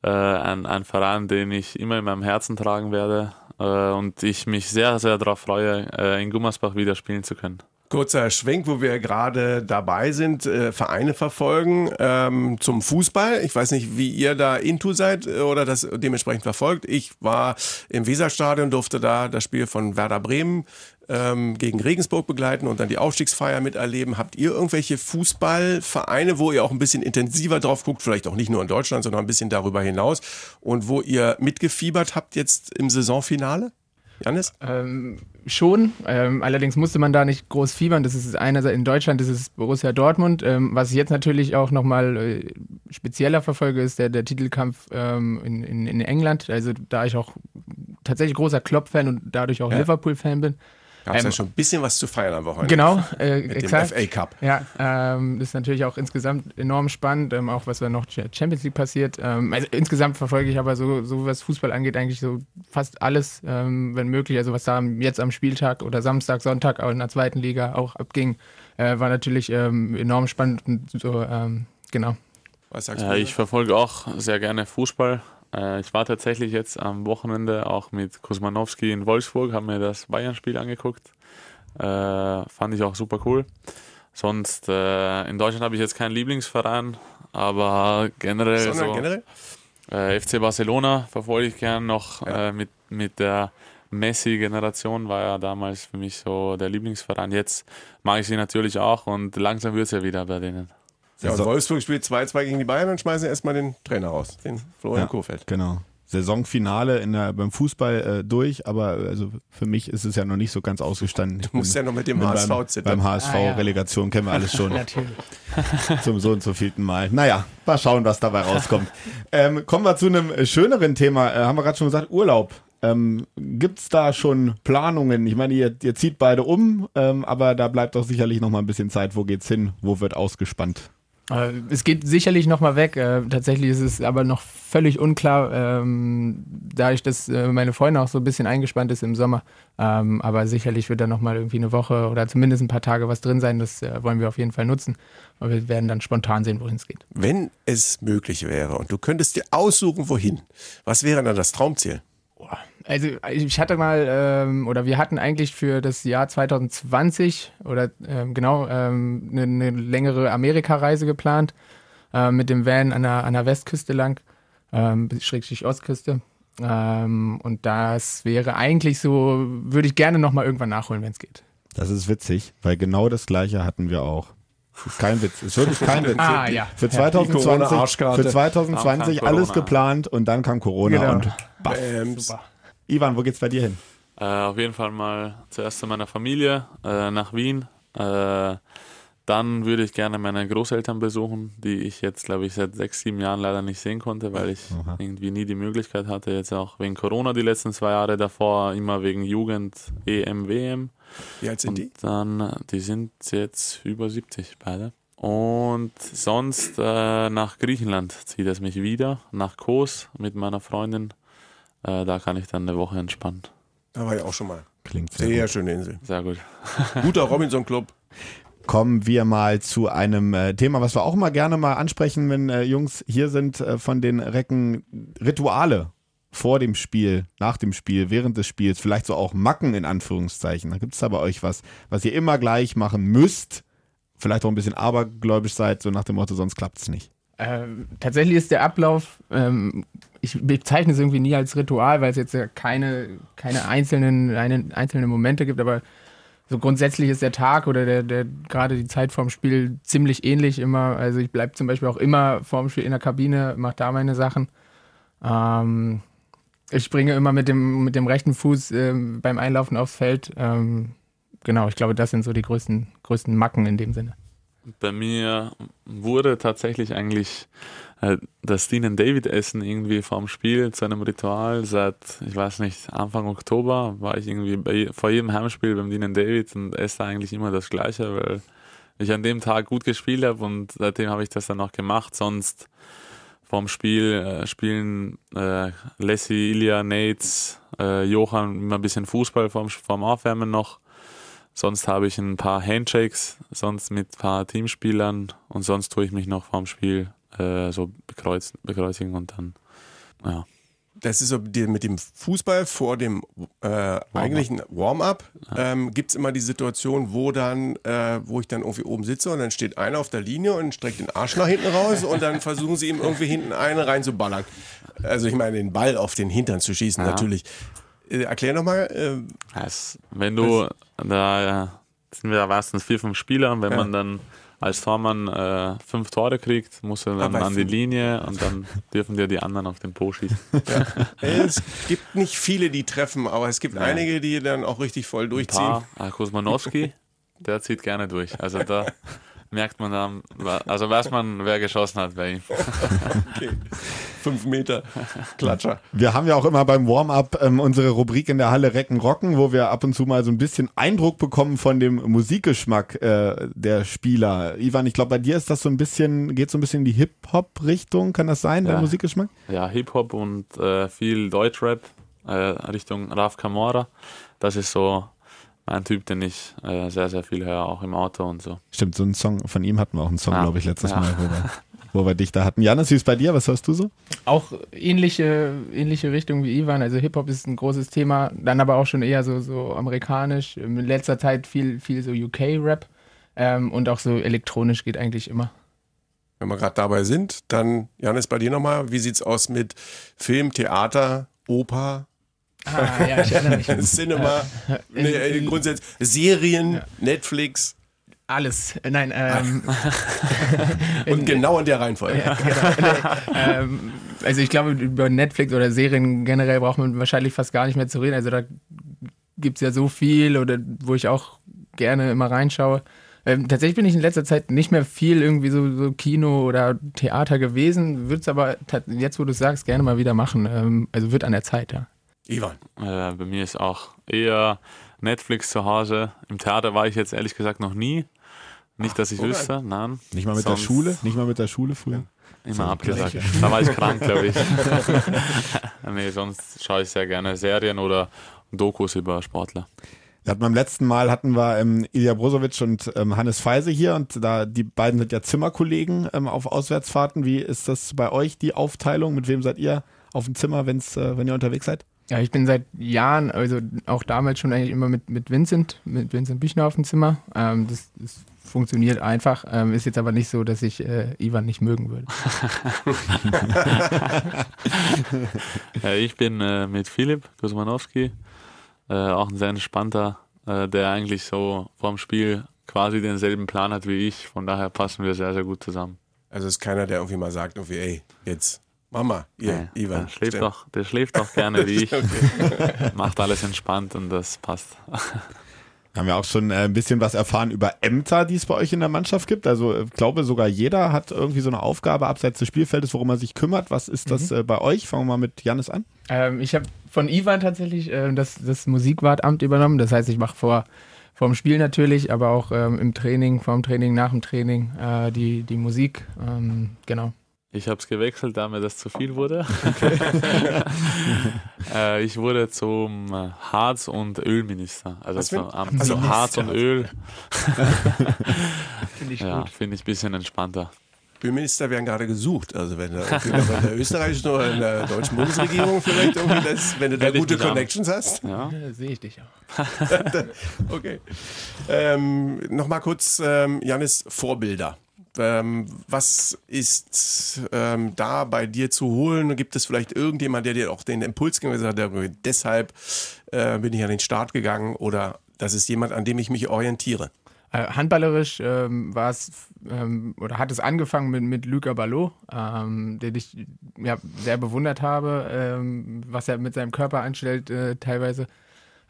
äh, ein, ein Verein, den ich immer in meinem Herzen tragen werde äh, und ich mich sehr, sehr darauf freue, äh, in Gummersbach wieder spielen zu können. Kurzer Schwenk, wo wir gerade dabei sind, äh, Vereine verfolgen ähm, zum Fußball. Ich weiß nicht, wie ihr da into seid äh, oder das dementsprechend verfolgt. Ich war im Weserstadion, durfte da das Spiel von Werder Bremen ähm, gegen Regensburg begleiten und dann die Aufstiegsfeier miterleben. Habt ihr irgendwelche Fußballvereine, wo ihr auch ein bisschen intensiver drauf guckt, vielleicht auch nicht nur in Deutschland, sondern ein bisschen darüber hinaus und wo ihr mitgefiebert habt jetzt im Saisonfinale? Janis? Ähm, schon. Ähm, allerdings musste man da nicht groß fiebern. Das ist einerseits in Deutschland, das ist Borussia Dortmund. Ähm, was ich jetzt natürlich auch nochmal äh, spezieller verfolge, ist der, der Titelkampf ähm, in, in, in, England. Also da ich auch tatsächlich großer Klopp-Fan und dadurch auch ja. Liverpool-Fan bin. Gab es ähm, ja schon ein bisschen was zu feiern am Wochenende. Genau, äh, mit exakt. dem FA Cup. Ja, ähm, das ist natürlich auch insgesamt enorm spannend, ähm, auch was da noch Champions League passiert. Ähm, also insgesamt verfolge ich aber so, so was Fußball angeht, eigentlich so fast alles, ähm, wenn möglich. Also was da jetzt am Spieltag oder Samstag, Sonntag auch in der zweiten Liga auch abging, äh, war natürlich ähm, enorm spannend und so, genau. Was sagst du? Äh, ich verfolge auch sehr gerne Fußball. Äh, ich war tatsächlich jetzt am Wochenende auch mit Kosmanowski in Wolfsburg, habe mir das Bayern-Spiel angeguckt. Äh, fand ich auch super cool. Sonst äh, in Deutschland habe ich jetzt keinen Lieblingsverein, aber generell Sondern so generell? Äh, FC Barcelona verfolge ich gern noch ja. äh, mit, mit der Messi-Generation war ja damals für mich so der Lieblingsverein. Jetzt mag ich sie natürlich auch und langsam wird es ja wieder bei denen. Ja, und Wolfsburg spielt 2-2 gegen die Bayern und schmeißen erstmal den Trainer raus, den Florian ja, Kohfeldt. Genau. Saisonfinale in der, beim Fußball äh, durch, aber also für mich ist es ja noch nicht so ganz ausgestanden. Du musst ja noch mit dem HSV beim, zittern. beim HSV Ah, ja. Relegation kennen wir alles schon Natürlich. zum so und so vielten Mal. Naja, mal schauen, was dabei rauskommt. ähm, kommen wir zu einem äh, schöneren Thema. Äh, haben wir gerade schon gesagt, Urlaub. Ähm, Gibt es da schon Planungen? Ich meine, ihr, ihr zieht beide um, ähm, aber da bleibt doch sicherlich noch mal ein bisschen Zeit. Wo geht's hin? Wo wird ausgespannt? Äh, Es geht sicherlich nochmal weg. Äh, Tatsächlich ist es aber noch völlig unklar, ähm, dadurch, dass äh, meine Freundin auch so ein bisschen eingespannt ist im Sommer. Ähm, aber sicherlich wird da nochmal irgendwie eine Woche oder zumindest ein paar Tage was drin sein. Das wollen wir auf jeden Fall nutzen. Aber wir werden dann spontan sehen, wohin es geht. Wenn es möglich wäre und du könntest dir aussuchen, wohin, was wäre dann das Traumziel? Also ich hatte mal, ähm, oder wir hatten eigentlich für das Jahr 2020 oder ähm, genau ähm, eine, eine längere Amerikareise geplant äh, mit dem Van an der, an der Westküste lang, ähm, schrägstrich Ostküste. Ähm, und das wäre eigentlich so, würde ich gerne nochmal irgendwann nachholen, wenn es geht. Das ist witzig, weil genau das gleiche hatten wir auch. Das ist kein Witz, ist wirklich kein Witz. Ah, ja. Für Die 2020, Corona-Arschkarte. für 2020 Dann kam alles geplant und dann kam Corona Genau. und baff. Bams. Ivan, wo geht's bei dir hin? Äh, auf jeden Fall mal zuerst zu meiner Familie äh, nach Wien. Äh, dann würde ich gerne meine Großeltern besuchen, die ich jetzt, glaube ich, seit sechs, sieben Jahren leider nicht sehen konnte, weil ich Aha. irgendwie nie die Möglichkeit hatte. Jetzt auch wegen Corona die letzten zwei Jahre davor, immer wegen Jugend, EM, WM. Wie alt sind die? Und dann, äh, die sind jetzt über 70 beide. Und sonst äh, nach Griechenland zieht es mich wieder, nach Kos mit meiner Freundin. Äh, da kann ich dann eine Woche entspannen. Da war ich auch schon mal. Klingt sehr, Sehr gut. schöne Insel. Sehr gut. Guter Robinson-Club. Kommen wir mal zu einem äh, Thema, was wir auch mal gerne mal ansprechen, wenn äh, Jungs hier sind, äh, von den Recken Rituale vor dem Spiel, nach dem Spiel, während des Spiels, vielleicht so auch Macken in Anführungszeichen. Da gibt es da bei euch was, was ihr immer gleich machen müsst, vielleicht auch ein bisschen abergläubisch seid, so nach dem Motto, sonst klappt es nicht. Ähm, tatsächlich ist der Ablauf, ähm, ich bezeichne es irgendwie nie als Ritual, weil es jetzt ja keine, keine einzelnen, eine, einzelnen Momente gibt, aber so grundsätzlich ist der Tag oder der, der gerade die Zeit vorm Spiel ziemlich ähnlich immer. Also ich bleibe zum Beispiel auch immer vorm Spiel in der Kabine, mache da meine Sachen. Ähm, ich springe immer mit dem, mit dem rechten Fuß ähm, beim Einlaufen aufs Feld. Ähm, genau, ich glaube, das sind so die größten, größten Macken in dem Sinne. Bei mir wurde tatsächlich eigentlich äh, das Dean David Essen irgendwie vorm Spiel zu einem Ritual. Seit, ich weiß nicht, Anfang Oktober war ich irgendwie bei, vor jedem Heimspiel beim Dean David und esse eigentlich immer das Gleiche, weil ich an dem Tag gut gespielt habe und seitdem habe ich das dann auch gemacht. Sonst vorm Spiel äh, spielen äh, Lassie, Ilya, Nates, äh, Johann immer ein bisschen Fußball vorm, vorm Aufwärmen noch. Sonst habe ich ein paar Handshakes, sonst mit ein paar Teamspielern und sonst tue ich mich noch vorm Spiel äh, so bekreuzen, bekreuzigen und dann, ja. Das ist so mit dem Fußball vor dem äh, eigentlichen Warm-up. Ähm, Gibt es immer die Situation, wo dann, äh, wo ich dann irgendwie oben sitze und dann steht einer auf der Linie und streckt den Arsch nach hinten raus und dann versuchen sie ihm irgendwie hinten einen reinzuballern. Also ich meine, den Ball auf den Hintern zu schießen, Ja. natürlich. Äh, erklär nochmal, äh, Es, wenn du, da ja, sind wir ja meistens vier, fünf Spieler und wenn Ja. man dann als Tormann äh, fünf Tore kriegt, musst du dann Aber an die Linie und dann dürfen dir die anderen auf den Po schießen. es gibt nicht viele, die treffen, aber es gibt einige, die dann auch richtig voll Ein durchziehen. paar, ah, Kuzmanowski, der zieht gerne durch. Also da merkt man dann, also weiß man, wer geschossen hat bei ihm. Okay. Fünf Meter Klatscher. Wir haben ja auch immer beim Warm-up ähm, unsere Rubrik in der Halle Recken Rocken, wo wir ab und zu mal so ein bisschen Eindruck bekommen von dem Musikgeschmack äh, der Spieler. Ivan, ich glaube, bei dir ist das so ein bisschen, geht so ein bisschen in die Hip-Hop-Richtung, kann das sein, der Ja. Musikgeschmack? ja, Hip-Hop und äh, viel Deutschrap äh, Richtung Raf Kamora. Das ist so mein Typ, den ich äh, sehr, sehr viel höre, auch im Auto und so. Stimmt, so einen Song, von ihm hatten wir auch einen Song, Ja. glaube ich, letztes Ja. Mal, wo wir, wo wir dich da hatten. Janis, wie ist bei dir? Was hörst du so? Auch ähnliche, ähnliche Richtung wie Ivan. Also Hip-Hop ist ein großes Thema, dann aber auch schon eher so, so amerikanisch. In letzter Zeit viel, viel so UK-Rap ähm, und auch so elektronisch geht eigentlich immer. Wenn wir gerade dabei sind, dann, Janis, bei dir nochmal, wie sieht's aus mit Film, Theater, Oper, Ah, ja, ich erinnere mich. Cinema, ne, äh, grundsätzlich Serien, Netflix Alles. Nein, ähm, und genau in der Reihenfolge. ähm, also ich glaube, über Netflix oder Serien generell braucht man wahrscheinlich fast gar nicht mehr zu reden. Also da gibt es ja so viel oder wo ich auch gerne immer reinschaue. Ähm, tatsächlich bin ich in letzter Zeit nicht mehr viel irgendwie so, so Kino oder Theater gewesen, würde es aber jetzt, wo du es sagst, gerne mal wieder machen. Ähm, also wird an der Zeit, ja. Ivan. Äh, bei mir ist auch eher Netflix zu Hause. Im Theater war ich jetzt ehrlich gesagt noch nie. Nicht, dass ich okay. wüsste, nein. Nicht mal mit der Sonst Schule? Nicht mal mit der Schule früher? Immer abgesagt. Da war ich krank, glaube ich. nee, sonst schaue ich sehr gerne Serien oder Dokus über Sportler. Wir hatten beim letzten Mal hatten wir ähm, Ilja Brozovic und ähm, Hannes Feise hier und da die beiden sind ja Zimmerkollegen ähm, auf Auswärtsfahrten. Wie ist das bei euch die Aufteilung? Mit wem seid ihr auf dem Zimmer, wenn's, äh, wenn ihr unterwegs seid? Ja, ich bin seit Jahren, also auch damals schon eigentlich immer mit, mit Vincent, mit Vincent Büchner auf dem Zimmer. Ähm, das, das funktioniert einfach. Ähm, ist jetzt aber nicht so, dass ich äh, Ivan nicht mögen würde. ja, ich bin äh, mit Philipp Kosmanowski, äh, auch ein sehr entspannter, äh, der eigentlich so vorm Spiel quasi denselben Plan hat wie ich. Von daher passen wir sehr, sehr gut zusammen. Also ist keiner, der irgendwie mal sagt, irgendwie, ey, jetzt Mama, ihr, Nee, Ivan. der, schläft doch, der schläft doch gerne wie ich. Macht alles entspannt und das passt. Wir haben ja auch schon äh, ein bisschen was erfahren über Ämter, die es bei euch in der Mannschaft gibt. Also äh, ich glaube, sogar jeder hat irgendwie so eine Aufgabe abseits des Spielfeldes, worum er sich kümmert. Was ist das äh, bei euch? Fangen wir mal mit Janis an. Ähm, ich habe von Ivan tatsächlich äh, das, das Musikwartamt übernommen. Das heißt, ich mache vor vorm Spiel natürlich, aber auch ähm, im Training, vorm Training, nach dem Training äh, die, die Musik. Ähm, genau. Ich habe es gewechselt, da mir das zu viel wurde. äh, ich wurde zum äh, Harz- und Ölminister. Also, zum Amt Also zu Harz und Öl. Finde ich Ja, finde ich ein bisschen entspannter. Ölminister werden gerade gesucht. Also wenn du in der österreichischen oder in der deutschen Bundesregierung vielleicht irgendwie das, wenn du da gute mich an. Connections hast. Ja. Ja, Sehe ich dich auch. Okay. Ähm, Nochmal kurz, ähm, Janis, Vorbilder. Ähm, was ist ähm, da bei dir zu holen? Gibt es vielleicht irgendjemand, der dir auch den Impuls gegeben hat, der deshalb äh, bin ich an den Start gegangen oder das ist jemand, an dem ich mich orientiere? Äh, handballerisch ähm, war es ähm, oder hat es angefangen mit, mit Luca Ballot, ähm, den ich ja, sehr bewundert habe, ähm, was er mit seinem Körper anstellt äh, teilweise.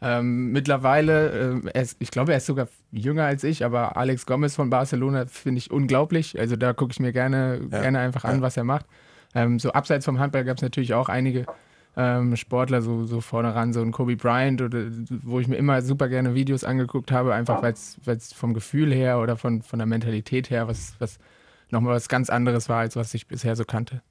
Ähm, mittlerweile, äh, er ist, ich glaube, er ist sogar jünger als ich, aber Alex Gomez von Barcelona finde ich unglaublich. Also da gucke ich mir gerne, Ja, gerne einfach an, ja. was er macht. Ähm, so abseits vom Handball gab es natürlich auch einige ähm, Sportler, so, so vorne ran, so ein Kobe Bryant, oder, wo ich mir immer super gerne Videos angeguckt habe, einfach weil es vom Gefühl her oder von, von der Mentalität her was, was nochmal was ganz anderes war, als was ich bisher so kannte.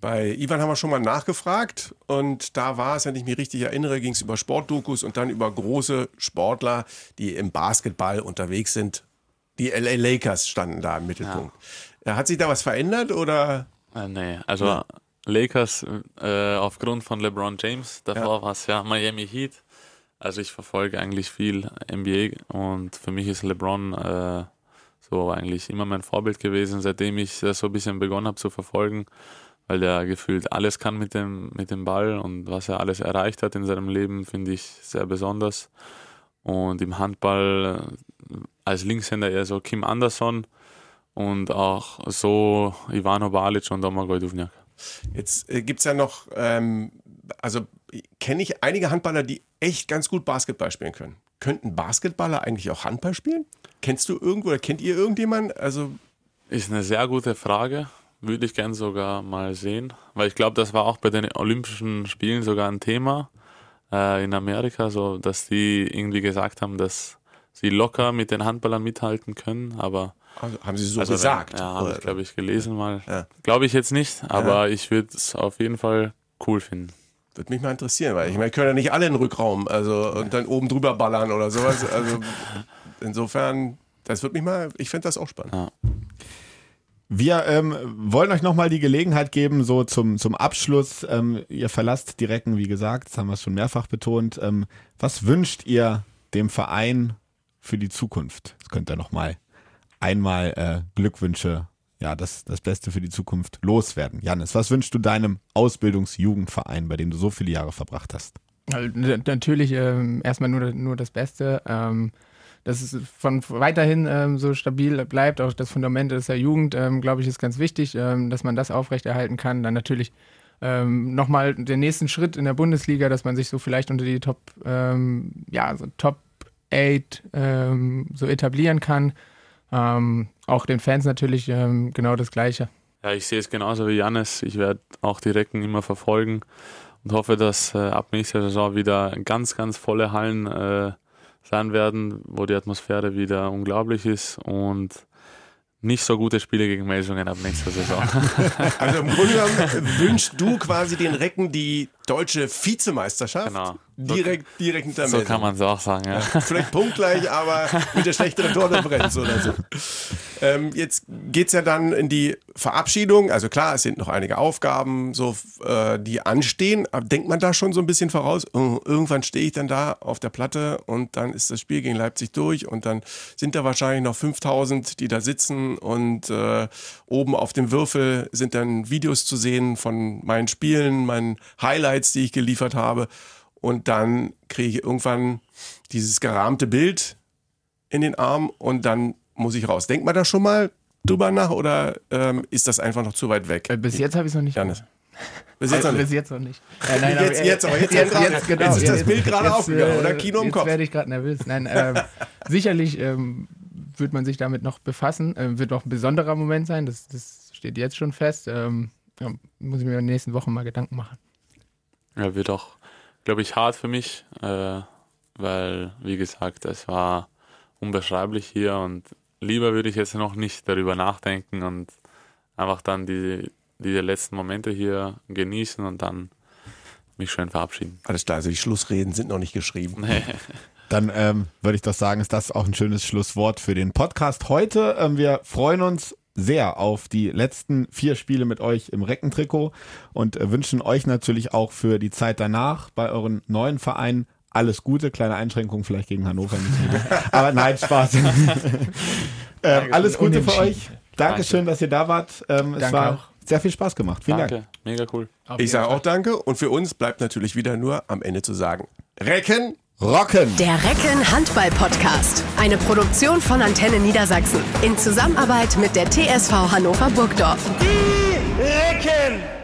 Bei Ivan haben wir schon mal nachgefragt und da war es, wenn ich mich richtig erinnere, ging es über Sportdokus und dann über große Sportler, die im Basketball unterwegs sind. Die LA Lakers standen da im Mittelpunkt. Äh, Hat sich da was verändert oder? Äh, nee, also Lakers äh, aufgrund von LeBron James. Davor war es ja Miami Heat. Also ich verfolge eigentlich viel NBA und für mich ist LeBron äh, so eigentlich immer mein Vorbild gewesen, seitdem ich das so ein bisschen begonnen habe zu verfolgen, weil der gefühlt alles kann mit dem, mit dem Ball und was er alles erreicht hat in seinem Leben, finde ich sehr besonders. Und im Handball äh, als Linkshänder eher so Kim Anderson und auch so Ivano Balic und Domagoj Duvnjak. Jetzt äh, gibt es ja noch, ähm, also kenne ich einige Handballer, die echt ganz gut Basketball spielen können. Könnten Basketballer eigentlich auch Handball spielen? Kennst du irgendwo oder kennt ihr irgendjemanden? Also Ist eine sehr gute Frage. Würde ich gern sogar mal sehen. Weil ich glaube, das war auch bei den Olympischen Spielen sogar ein Thema äh, in Amerika, so dass die irgendwie gesagt haben, dass sie locker mit den Handballern mithalten können. Aber also haben sie so also, gesagt? Ja, habe ich, glaube ich, gelesen mal. Ja. Glaube ich jetzt nicht, aber ich würde es auf jeden Fall cool finden. Würde mich mal interessieren, weil ich meine, können ja nicht alle in den Rückraum, also und dann oben drüber ballern oder sowas. Also insofern, das würde mich mal, ich fände das auch spannend. Wir ähm, wollen euch nochmal die Gelegenheit geben, so zum, zum Abschluss. Ähm, ihr verlasst die Recken, wie gesagt, das haben wir schon mehrfach betont. Ähm, was wünscht ihr dem Verein für die Zukunft? Das könnt ihr nochmal einmal äh, Glückwünsche, ja, das, das Beste für die Zukunft loswerden. Janis, was wünschst du deinem Ausbildungsjugendverein, bei dem du so viele Jahre verbracht hast? Also, natürlich ähm, erstmal nur, nur das Beste. Dass es von weiterhin ähm, so stabil bleibt, auch das Fundament ist der Jugend, ähm, glaube ich, ist ganz wichtig, ähm, dass man das aufrechterhalten kann. Dann natürlich ähm, nochmal den nächsten Schritt in der Bundesliga, dass man sich so vielleicht unter die Top, ähm, ja, so Top 8 ähm, so etablieren kann. Ähm, auch den Fans natürlich genau das Gleiche. Ja, ich sehe es genauso wie Janis. Ich werde auch die Recken immer verfolgen und hoffe, dass äh, ab nächster Saison wieder ganz, ganz volle Hallen äh, sein werden, wo die Atmosphäre wieder unglaublich ist und nicht so gute Spiele gegen Melsungen ab nächster Saison. Also im Grunde genommen wünschst du quasi den Recken die deutsche Vizemeisterschaft. Genau. Direkt, direkt hinter so kann man es auch sagen, ja. Vielleicht punktgleich, aber mit der schlechteren Tordifferenz oder so. Ähm, jetzt geht's ja dann in die Verabschiedung. Also klar, es sind noch einige Aufgaben, so, äh, die anstehen. Aber denkt man da schon so ein bisschen voraus? Oh, irgendwann stehe ich dann da auf der Platte und dann ist das Spiel gegen Leipzig durch und dann sind da wahrscheinlich noch 5000, die da sitzen und äh, oben auf dem Würfel sind dann Videos zu sehen von meinen Spielen, meinen Highlights, die ich geliefert habe. Und dann kriege ich irgendwann dieses gerahmte Bild in den Arm und dann muss ich raus. Denkt man da schon mal drüber nach oder ähm, ist das einfach noch zu weit weg? Äh, bis jetzt habe ich es noch nicht. Janis. Bis jetzt noch Bis nicht. jetzt noch nicht. Äh, nein, Jetzt- aber, jetzt aber, jetzt gerade- genau, jetzt ist das Bild gerade jetzt, aufgegangen, äh, oder? Kino im jetzt Kopf. werde ich gerade nervös. Nein, ähm, sicherlich ähm, wird man sich damit noch befassen. Ähm, wird noch ein besonderer Moment sein. Das, das steht jetzt schon fest. Ähm, ja, muss ich mir in den nächsten Wochen mal Gedanken machen. Ja, wird auch, glaube ich, hart für mich, äh, weil, wie gesagt, es war unbeschreiblich hier und lieber würde ich jetzt noch nicht darüber nachdenken und einfach dann die, diese letzten Momente hier genießen und dann mich schön verabschieden. Alles klar, also die Schlussreden sind noch nicht geschrieben. Dann ähm, würde ich doch sagen, ist das auch ein schönes Schlusswort für den Podcast heute. Ähm, wir freuen uns sehr auf die letzten vier Spiele mit euch im Reckentrikot und äh, wünschen euch natürlich auch für die Zeit danach bei euren neuen Vereinen alles Gute. Kleine Einschränkung vielleicht gegen Hannover. Nicht Aber nein, Spaß. ähm, alles Gute für euch. Dankeschön, dass ihr da wart. Ähm, es Danke war auch. sehr viel Spaß gemacht. Vielen Dank. Danke, mega cool. Auf Ich sage auch Danke und für uns bleibt natürlich wieder nur am Ende zu sagen, Recken Rocken! Der Recken Handball Podcast. Eine Produktion von Antenne Niedersachsen. In Zusammenarbeit mit der TSV Hannover Burgdorf. Die Recken!